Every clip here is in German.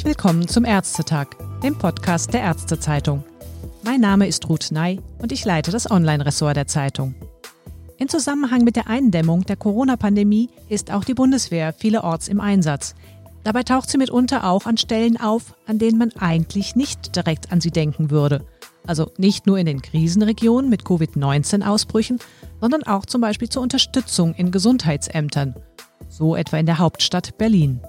Herzlich willkommen zum Ärztetag, dem Podcast der Ärztezeitung. Mein Name ist Ruth Ney und ich leite das Online-Ressort der Zeitung. In Zusammenhang mit der Eindämmung der Corona-Pandemie ist auch die Bundeswehr vielerorts im Einsatz. Dabei taucht sie mitunter auch an Stellen auf, an denen man eigentlich nicht direkt an sie denken würde. Also nicht nur in den Krisenregionen mit Covid-19-Ausbrüchen, sondern auch zum Beispiel zur Unterstützung in Gesundheitsämtern. So etwa in der Hauptstadt Berlin.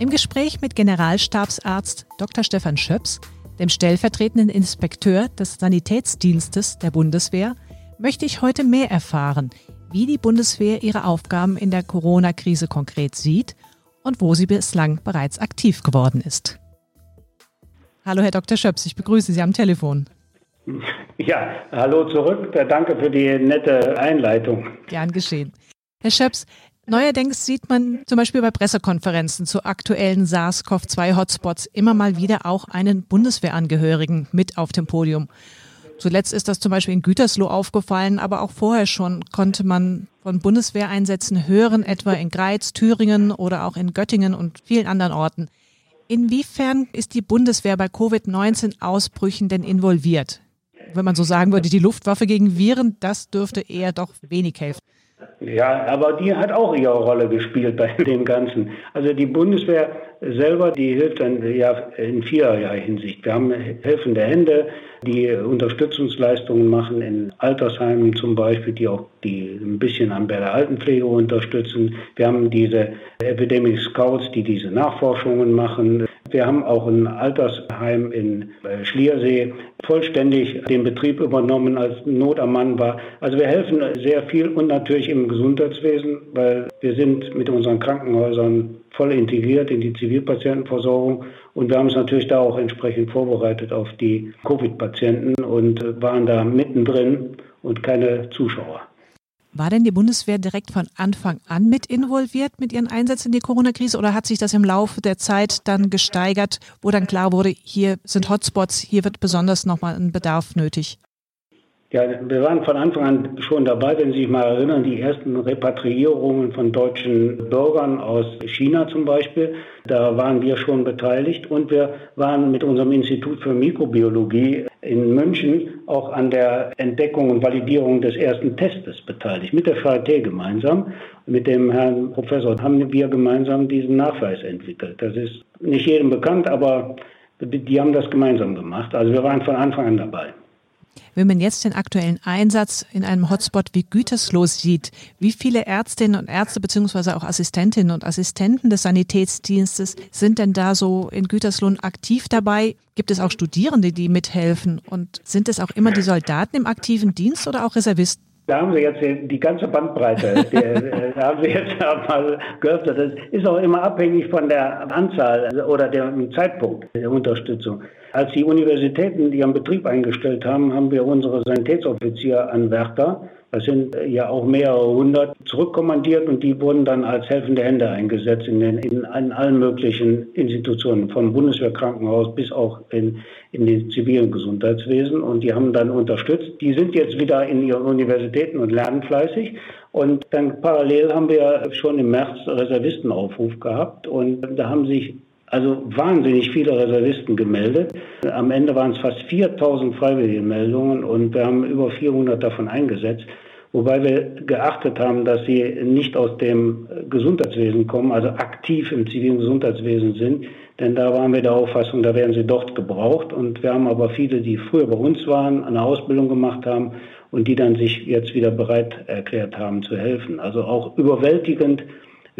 Im Gespräch mit Generalstabsarzt Dr. Stefan Schöps, dem stellvertretenden Inspekteur des Sanitätsdienstes der Bundeswehr, möchte ich heute mehr erfahren, wie die Bundeswehr ihre Aufgaben in der Corona-Krise konkret sieht und wo sie bislang bereits aktiv geworden ist. Hallo, Herr Dr. Schöps, ich begrüße Sie am Telefon. Ja, hallo zurück. Danke für die nette Einleitung. Gern geschehen. Herr Schöps, Neuerdings sieht man zum Beispiel bei Pressekonferenzen zu aktuellen SARS-CoV-2-Hotspots immer mal wieder auch einen Bundeswehrangehörigen mit auf dem Podium. Zuletzt ist das zum Beispiel in Gütersloh aufgefallen, aber auch vorher schon konnte man von Bundeswehreinsätzen hören, etwa in Greiz, Thüringen oder auch in Göttingen und vielen anderen Orten. Inwiefern ist die Bundeswehr bei Covid-19-Ausbrüchen denn involviert? Wenn man so sagen würde, die Luftwaffe gegen Viren, das dürfte eher doch wenig helfen. Ja, aber die hat auch ihre Rolle gespielt bei dem Ganzen. Also die Bundeswehr selber, die hilft dann ja in vielerlei Hinsicht. Wir haben helfende Hände, die Unterstützungsleistungen machen in Altersheimen zum Beispiel, die auch die ein bisschen an bei der Altenpflege unterstützen. Wir haben diese Epidemic Scouts, die diese Nachforschungen machen. Wir haben auch ein Altersheim in äh, Schliersee vollständig den Betrieb übernommen, als Not am Mann war. Also wir helfen sehr viel und natürlich im Gesundheitswesen, weil wir sind mit unseren Krankenhäusern voll integriert in die Zivilpatientenversorgung und wir haben uns natürlich da auch entsprechend vorbereitet auf die Covid-Patienten und äh, waren da mittendrin und keine Zuschauer. War denn die Bundeswehr direkt von Anfang an mit involviert mit ihren Einsätzen in die Corona-Krise oder hat sich das im Laufe der Zeit dann gesteigert, wo dann klar wurde, hier sind Hotspots, hier wird besonders nochmal ein Bedarf nötig? Ja, wir waren von Anfang an schon dabei, wenn Sie sich mal erinnern, die ersten Repatriierungen von deutschen Bürgern aus China zum Beispiel. Da waren wir schon beteiligt und wir waren mit unserem Institut für Mikrobiologie in München auch an der Entdeckung und Validierung des ersten Testes beteiligt, mit der Charité gemeinsam. Mit dem Herrn Professor haben wir gemeinsam diesen Nachweis entwickelt. Das ist nicht jedem bekannt, aber die haben das gemeinsam gemacht. Also wir waren von Anfang an dabei. Wenn man jetzt den aktuellen Einsatz in einem Hotspot wie Gütersloh sieht, wie viele Ärztinnen und Ärzte beziehungsweise auch Assistentinnen und Assistenten des Sanitätsdienstes sind denn da so in Gütersloh aktiv dabei? Gibt es auch Studierende, die mithelfen? Und sind es auch immer die Soldaten im aktiven Dienst oder auch Reservisten? Da haben Sie jetzt die ganze Bandbreite, die, äh, da haben Sie jetzt mal geöffnet. Das ist auch immer abhängig von der Anzahl oder dem Zeitpunkt der Unterstützung. Als die Universitäten ihren Betrieb eingestellt haben, haben wir unsere Sanitätsoffizieranwärter, das sind ja auch mehrere hundert, zurückkommandiert und die wurden dann als helfende Hände eingesetzt in, den, in, in allen möglichen Institutionen, vom Bundeswehrkrankenhaus bis auch in, in den zivilen Gesundheitswesen. Und die haben dann unterstützt. Die sind jetzt wieder in ihren Universitäten und lernen fleißig. Und dann parallel haben wir schon im März Reservistenaufruf gehabt und da haben sich also wahnsinnig viele Reservisten gemeldet. Am Ende waren es fast 4000 Freiwilligenmeldungen und wir haben über 400 davon eingesetzt. Wobei wir geachtet haben, dass sie nicht aus dem Gesundheitswesen kommen, also aktiv im zivilen Gesundheitswesen sind. Denn da waren wir der Auffassung, da werden sie dort gebraucht. Und wir haben aber viele, die früher bei uns waren, eine Ausbildung gemacht haben und die dann sich jetzt wieder bereit erklärt haben zu helfen. Also auch überwältigend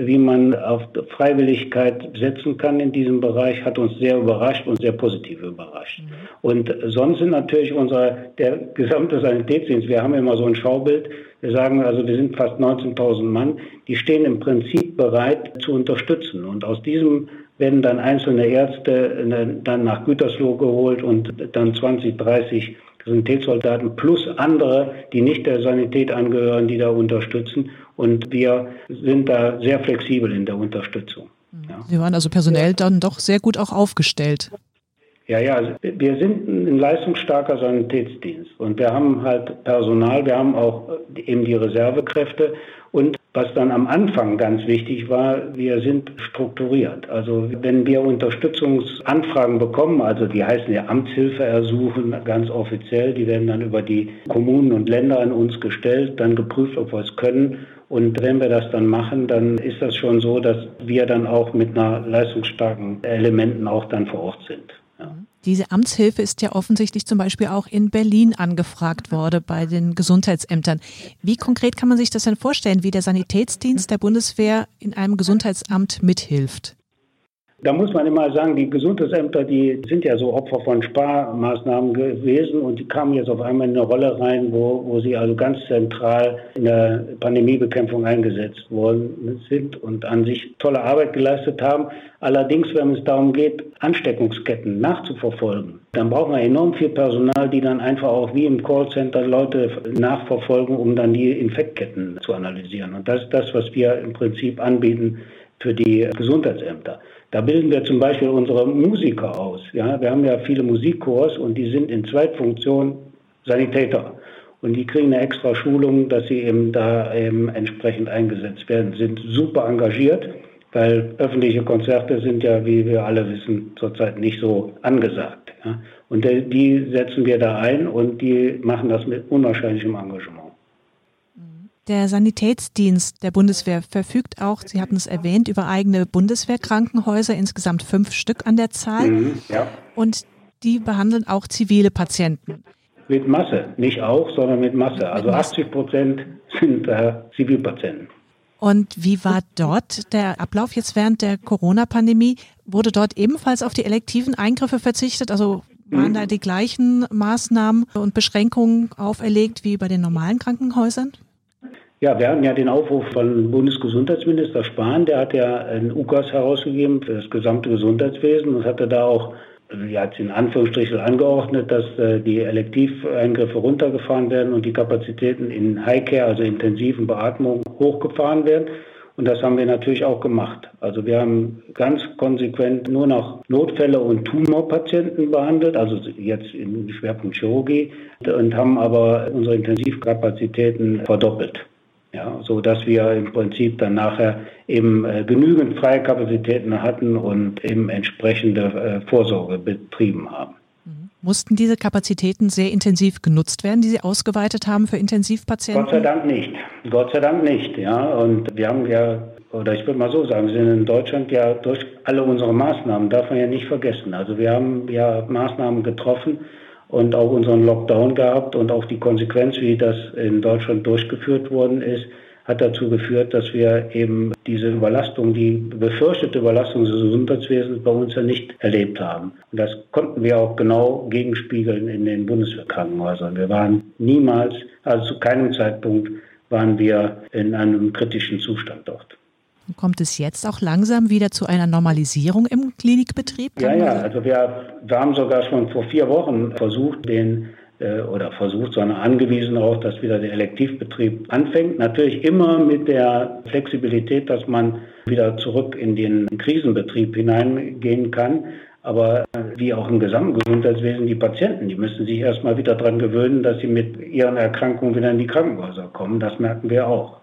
wie man auf Freiwilligkeit setzen kann in diesem Bereich, hat uns sehr überrascht und sehr positiv überrascht. Mhm. Und sonst sind natürlich unser, der gesamte Sanitätsdienst, wir haben immer so ein Schaubild, wir sagen also, wir sind fast 19.000 Mann, die stehen im Prinzip bereit zu unterstützen. Und aus diesem werden dann einzelne Ärzte dann nach Gütersloh geholt und dann 20, 30 Sanitätssoldaten plus andere, die nicht der Sanität angehören, die da unterstützen. Und wir sind da sehr flexibel in der Unterstützung. Ja. Sie waren also personell dann doch sehr gut auch aufgestellt. Ja, ja, also wir sind ein leistungsstarker Sanitätsdienst und wir haben halt Personal, wir haben auch eben die Reservekräfte Was dann am Anfang ganz wichtig war, wir sind strukturiert. Also wenn wir Unterstützungsanfragen bekommen, also die heißen ja Amtshilfe ersuchen, ganz offiziell, die werden dann über die Kommunen und Länder an uns gestellt, dann geprüft, ob wir es können. Und wenn wir das dann machen, dann ist das schon so, dass wir dann auch mit einer leistungsstarken Elementen auch dann vor Ort sind. Diese Amtshilfe ist ja offensichtlich zum Beispiel auch in Berlin angefragt worden bei den Gesundheitsämtern. Wie konkret kann man sich das denn vorstellen, wie der Sanitätsdienst der Bundeswehr in einem Gesundheitsamt mithilft? Da muss man immer sagen, die Gesundheitsämter, die sind ja so Opfer von Sparmaßnahmen gewesen und die kamen jetzt auf einmal in eine Rolle rein, wo, wo sie also ganz zentral in der Pandemiebekämpfung eingesetzt worden sind und an sich tolle Arbeit geleistet haben. Allerdings, wenn es darum geht, Ansteckungsketten nachzuverfolgen, dann brauchen wir enorm viel Personal, die dann einfach auch wie im Callcenter Leute nachverfolgen, um dann die Infektketten zu analysieren. Und das ist das, was wir im Prinzip anbieten für die Gesundheitsämter. Da bilden wir zum Beispiel unsere Musiker aus. Ja, wir haben ja viele Musikkurs und die sind in Zweitfunktion Sanitäter. Und die kriegen eine extra Schulung, dass sie eben da eben entsprechend eingesetzt werden, sind super engagiert, weil öffentliche Konzerte sind ja, wie wir alle wissen, zurzeit nicht so angesagt. Ja. Und die setzen wir da ein und die machen das mit unwahrscheinlichem Engagement. Der Sanitätsdienst der Bundeswehr verfügt auch, Sie hatten es erwähnt, über eigene Bundeswehrkrankenhäuser, insgesamt fünf Stück an der Zahl. Mhm, ja. Und die behandeln auch zivile Patienten. Mit Masse, nicht auch, sondern mit Masse. Also 80 Prozent sind äh, Zivilpatienten. Und wie war dort der Ablauf jetzt während der Corona-Pandemie? Wurde dort ebenfalls auf die elektiven Eingriffe verzichtet? Also waren mhm. da die gleichen Maßnahmen und Beschränkungen auferlegt wie bei den normalen Krankenhäusern? Ja, wir hatten ja den Aufruf von Bundesgesundheitsminister Spahn, der hat ja ein UKAS herausgegeben für das gesamte Gesundheitswesen und hatte da auch ja, hat in Anführungsstrichen angeordnet, dass äh, die Elektiveingriffe runtergefahren werden und die Kapazitäten in Highcare, also intensiven Beatmung, hochgefahren werden. Und das haben wir natürlich auch gemacht. Also wir haben ganz konsequent nur noch Notfälle und Tumorpatienten behandelt, also jetzt im Schwerpunkt Chirurgie, und haben aber unsere Intensivkapazitäten verdoppelt. Ja, so dass wir im Prinzip dann nachher eben äh, genügend freie Kapazitäten hatten und eben entsprechende äh, Vorsorge betrieben haben. Mhm. Mussten diese Kapazitäten sehr intensiv genutzt werden, die Sie ausgeweitet haben für Intensivpatienten? Gott sei Dank nicht. Gott sei Dank nicht, ja. Und wir haben ja, oder ich würde mal so sagen, wir sind in Deutschland ja durch alle unsere Maßnahmen, darf man ja nicht vergessen. Also wir haben ja Maßnahmen getroffen, und auch unseren Lockdown gehabt und auch die Konsequenz, wie das in Deutschland durchgeführt worden ist, hat dazu geführt, dass wir eben diese Überlastung, die befürchtete Überlastung des Gesundheitswesens bei uns ja nicht erlebt haben. Und das konnten wir auch genau gegenspiegeln in den Bundeswehrkrankenhäusern. Wir waren niemals, also zu keinem Zeitpunkt waren wir in einem kritischen Zustand dort. Kommt es jetzt auch langsam wieder zu einer Normalisierung im Klinikbetrieb? Ja, ja, also wir, wir haben sogar schon vor vier Wochen versucht, den äh, oder versucht, sondern angewiesen darauf, dass wieder der Elektivbetrieb anfängt. Natürlich immer mit der Flexibilität, dass man wieder zurück in den Krisenbetrieb hineingehen kann. Aber wie auch im gesamten Gesundheitswesen, die Patienten, die müssen sich erstmal wieder daran gewöhnen, dass sie mit ihren Erkrankungen wieder in die Krankenhäuser kommen. Das merken wir auch.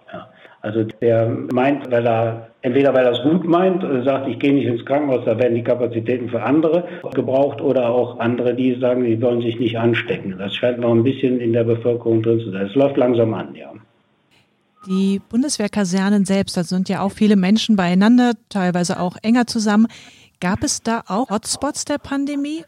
Also der meint, weil er entweder weil er es gut meint, sagt, ich gehe nicht ins Krankenhaus, da werden die Kapazitäten für andere gebraucht, oder auch andere, die sagen, die wollen sich nicht anstecken. Das scheint noch ein bisschen in der Bevölkerung drin zu sein. Es läuft langsam an, ja. Die Bundeswehrkasernen selbst, da sind ja auch viele Menschen beieinander, teilweise auch enger zusammen. Gab es da auch Hotspots der Pandemie?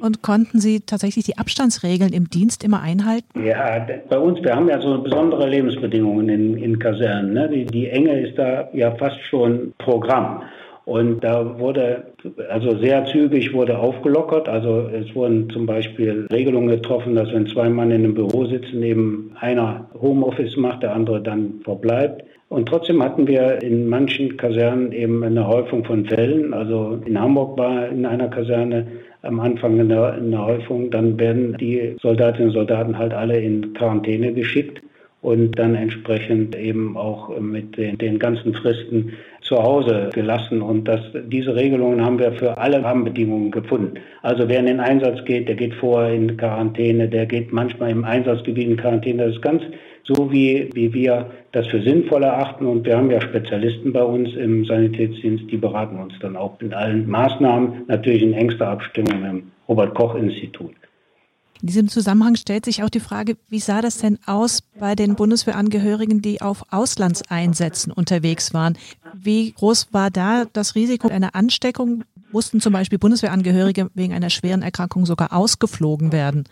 Und konnten Sie tatsächlich die Abstandsregeln im Dienst immer einhalten? Ja, bei uns, wir haben ja so besondere Lebensbedingungen in, in Kasernen. Ne? Die, die Enge ist da ja fast schon Programm. Und da wurde also sehr zügig wurde aufgelockert. Also es wurden zum Beispiel Regelungen getroffen, dass wenn zwei Mann in einem Büro sitzen, eben einer Homeoffice macht, der andere dann verbleibt. Und trotzdem hatten wir in manchen Kasernen eben eine Häufung von Fällen. Also in Hamburg war in einer Kaserne am Anfang eine, eine Häufung, dann werden die Soldatinnen und Soldaten halt alle in Quarantäne geschickt und dann entsprechend eben auch mit den, den, ganzen Fristen zu Hause gelassen. Und das, diese Regelungen haben wir für alle Rahmenbedingungen gefunden. Also wer in den Einsatz geht, der geht vorher in Quarantäne, der geht manchmal im Einsatzgebiet in Quarantäne. Das ist ganz so wie, wie wir das für sinnvoll erachten. Und wir haben ja Spezialisten bei uns im Sanitätsdienst, die beraten uns dann auch in allen Maßnahmen, natürlich in engster Abstimmung im Robert-Koch-Institut. In diesem Zusammenhang stellt sich auch die Frage, wie sah das denn aus bei den Bundeswehrangehörigen, die auf Auslandseinsätzen unterwegs waren? Wie groß war da das Risiko einer Ansteckung? Mussten zum Beispiel Bundeswehrangehörige wegen einer schweren Erkrankung sogar ausgeflogen werden?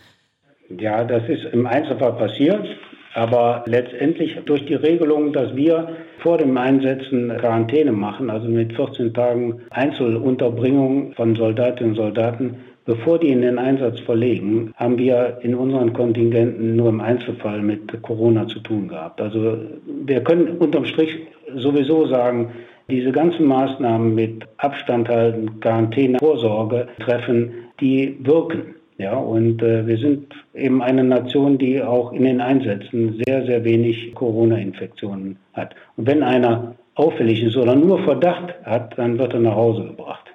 Ja, das ist im Einzelfall passiert. Aber letztendlich durch die Regelung, dass wir vor dem Einsetzen Quarantäne machen, also mit 14 Tagen Einzelunterbringung von Soldatinnen und Soldaten, Bevor die in den Einsatz verlegen, haben wir in unseren Kontingenten nur im Einzelfall mit Corona zu tun gehabt. Also wir können unterm Strich sowieso sagen, diese ganzen Maßnahmen mit Abstand halten, Quarantäne, Vorsorge treffen, die wirken. Ja, und äh, wir sind eben eine Nation, die auch in den Einsätzen sehr, sehr wenig Corona-Infektionen hat. Und wenn einer auffällig ist oder nur Verdacht hat, dann wird er nach Hause gebracht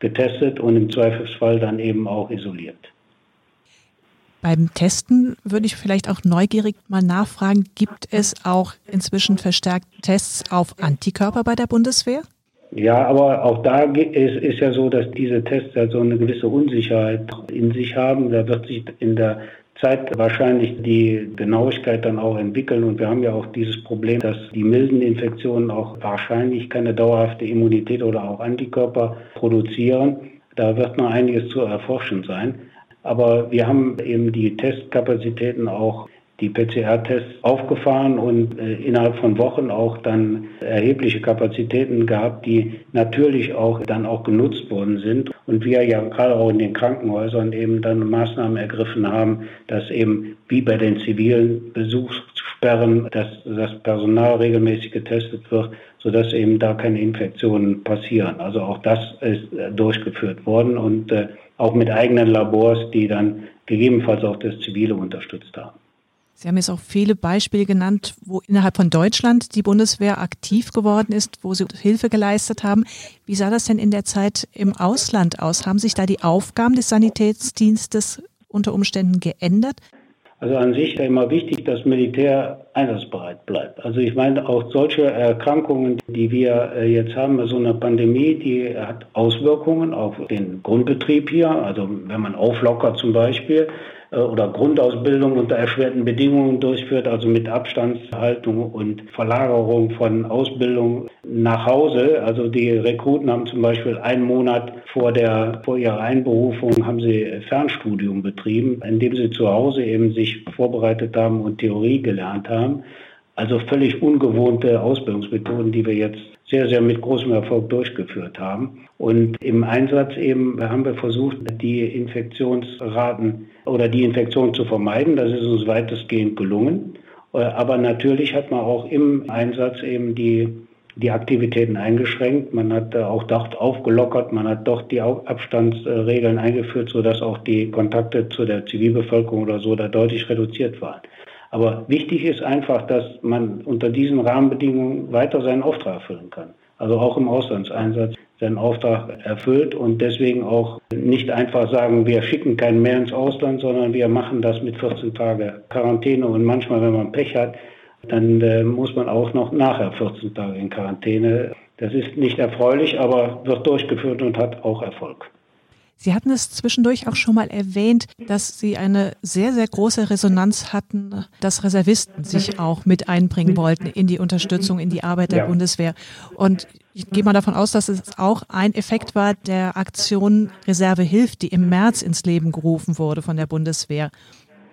getestet und im Zweifelsfall dann eben auch isoliert. Beim Testen würde ich vielleicht auch neugierig mal nachfragen, gibt es auch inzwischen verstärkt Tests auf Antikörper bei der Bundeswehr? Ja, aber auch da ist, ist ja so, dass diese Tests ja so eine gewisse Unsicherheit in sich haben. Da wird sich in der Zeit wahrscheinlich die Genauigkeit dann auch entwickeln. Und wir haben ja auch dieses Problem, dass die milden Infektionen auch wahrscheinlich keine dauerhafte Immunität oder auch Antikörper produzieren. Da wird noch einiges zu erforschen sein. Aber wir haben eben die Testkapazitäten auch die PCR-Tests aufgefahren und äh, innerhalb von Wochen auch dann erhebliche Kapazitäten gehabt, die natürlich auch dann auch genutzt worden sind. Und wir ja gerade auch in den Krankenhäusern eben dann Maßnahmen ergriffen haben, dass eben wie bei den zivilen Besuchssperren, dass das Personal regelmäßig getestet wird, sodass eben da keine Infektionen passieren. Also auch das ist äh, durchgeführt worden und äh, auch mit eigenen Labors, die dann gegebenenfalls auch das Zivile unterstützt haben. Sie haben jetzt auch viele Beispiele genannt, wo innerhalb von Deutschland die Bundeswehr aktiv geworden ist, wo sie Hilfe geleistet haben. Wie sah das denn in der Zeit im Ausland aus? Haben sich da die Aufgaben des Sanitätsdienstes unter Umständen geändert? Also an sich ist immer wichtig, dass Militär einsatzbereit bleibt. Also ich meine, auch solche Erkrankungen, die wir äh, jetzt haben, so eine Pandemie, die hat Auswirkungen auf den Grundbetrieb hier. Also wenn man auflockert zum Beispiel, oder Grundausbildung unter erschwerten Bedingungen durchführt, also mit Abstandshaltung und Verlagerung von Ausbildung nach Hause. Also die Rekruten haben zum Beispiel einen Monat vor, der, vor ihrer Einberufung haben sie Fernstudium betrieben, indem sie zu Hause eben sich vorbereitet haben und Theorie gelernt haben. Also völlig ungewohnte Ausbildungsmethoden, die wir jetzt sehr, sehr mit großem Erfolg durchgeführt haben. Und im Einsatz eben haben wir versucht, die Infektionsraten oder die Infektion zu vermeiden. Das ist uns weitestgehend gelungen. Aber natürlich hat man auch im Einsatz eben die, die Aktivitäten eingeschränkt. Man hat auch dort aufgelockert, man hat doch die Abstandsregeln eingeführt, sodass auch die Kontakte zu der Zivilbevölkerung oder so da deutlich reduziert waren. Aber wichtig ist einfach, dass man unter diesen Rahmenbedingungen weiter seinen Auftrag erfüllen kann. Also auch im Auslandseinsatz seinen Auftrag erfüllt und deswegen auch nicht einfach sagen, wir schicken keinen mehr ins Ausland, sondern wir machen das mit 14 Tage Quarantäne und manchmal, wenn man Pech hat, dann äh, muss man auch noch nachher 14 Tage in Quarantäne. Das ist nicht erfreulich, aber wird durchgeführt und hat auch Erfolg. Sie hatten es zwischendurch auch schon mal erwähnt, dass Sie eine sehr, sehr große Resonanz hatten, dass Reservisten sich auch mit einbringen wollten in die Unterstützung, in die Arbeit der ja. Bundeswehr. Und ich gehe mal davon aus, dass es auch ein Effekt war der Aktion Reserve hilft, die im März ins Leben gerufen wurde von der Bundeswehr.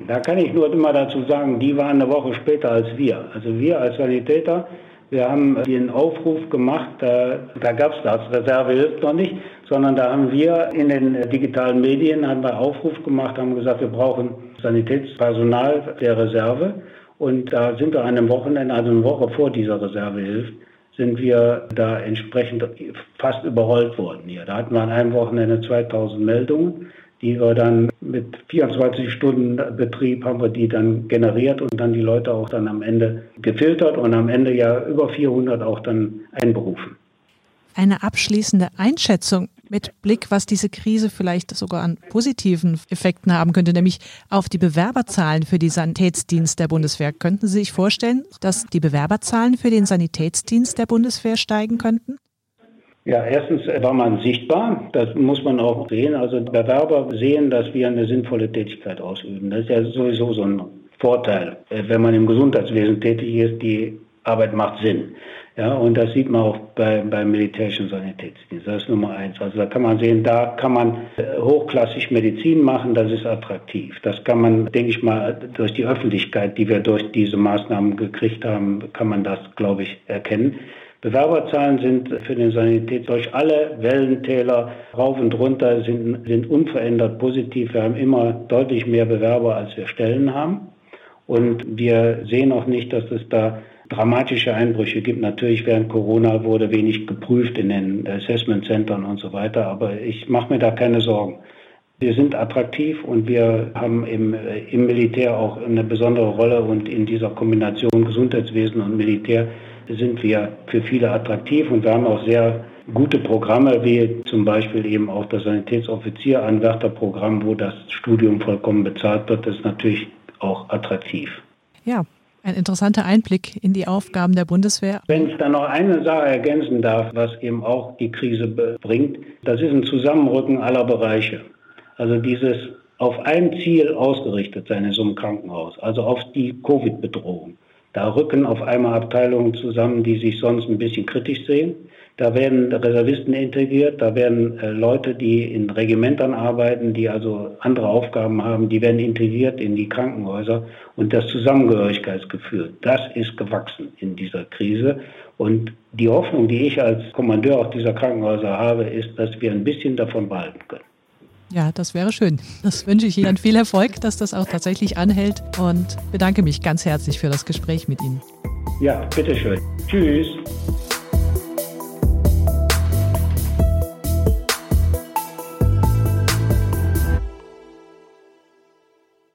Da kann ich nur immer dazu sagen, die waren eine Woche später als wir. Also wir als Sanitäter wir haben den Aufruf gemacht, da, da gab es das Reserve hilft noch nicht, sondern da haben wir in den digitalen Medien haben Aufruf gemacht, haben gesagt, wir brauchen Sanitätspersonal der Reserve. Und da sind wir an einem Wochenende, also eine Woche vor dieser Reserve hilft, sind wir da entsprechend fast überrollt worden hier. Da hatten wir an einem Wochenende 2000 Meldungen die wir dann mit 24 Stunden Betrieb haben wir die dann generiert und dann die Leute auch dann am Ende gefiltert und am Ende ja über 400 auch dann einberufen. eine abschließende Einschätzung mit Blick, was diese Krise vielleicht sogar an positiven Effekten haben könnte, nämlich auf die Bewerberzahlen für die Sanitätsdienst der Bundeswehr. Könnten Sie sich vorstellen, dass die Bewerberzahlen für den Sanitätsdienst der Bundeswehr steigen könnten? Ja, erstens war man sichtbar, das muss man auch sehen. Also Bewerber sehen, dass wir eine sinnvolle Tätigkeit ausüben. Das ist ja sowieso so ein Vorteil, wenn man im Gesundheitswesen tätig ist. Die Arbeit macht Sinn. Ja, und das sieht man auch bei, beim militärischen Sanitätsdienst. Das ist Nummer eins. Also da kann man sehen, da kann man äh, hochklassig Medizin machen, das ist attraktiv. Das kann man, denke ich mal, durch die Öffentlichkeit, die wir durch diese Maßnahmen gekriegt haben, kann man das, glaube ich, erkennen. Bewerberzahlen sind für den Sanität durch alle Wellentäler rauf und runter sind, sind unverändert positiv. Wir haben immer deutlich mehr Bewerber, als wir Stellen haben. Und wir sehen auch nicht, dass es da dramatische Einbrüche gibt. Natürlich während Corona wurde wenig geprüft in den Assessment Centern und so weiter, aber ich mache mir da keine Sorgen. Wir sind attraktiv und wir haben im, im Militär auch eine besondere Rolle und in dieser Kombination Gesundheitswesen und Militär sind wir für viele attraktiv und wir haben auch sehr gute Programme, wie zum Beispiel eben auch das Sanitätsoffizieranwärterprogramm, wo das Studium vollkommen bezahlt wird, das ist natürlich auch attraktiv. Ja, ein interessanter Einblick in die Aufgaben der Bundeswehr. Wenn ich da noch eine Sache ergänzen darf, was eben auch die Krise bringt, das ist ein Zusammenrücken aller Bereiche. Also dieses auf ein Ziel ausgerichtet sein in so einem Krankenhaus, also auf die Covid-Bedrohung. Da rücken auf einmal Abteilungen zusammen, die sich sonst ein bisschen kritisch sehen. Da werden Reservisten integriert, da werden äh, Leute, die in Regimentern arbeiten, die also andere Aufgaben haben, die werden integriert in die Krankenhäuser und das Zusammengehörigkeitsgefühl, das ist gewachsen in dieser Krise. Und die Hoffnung, die ich als Kommandeur auch dieser Krankenhäuser habe, ist, dass wir ein bisschen davon behalten können. Ja, das wäre schön. Das wünsche ich Ihnen viel Erfolg, dass das auch tatsächlich anhält und bedanke mich ganz herzlich für das Gespräch mit Ihnen. Ja, bitteschön. Tschüss.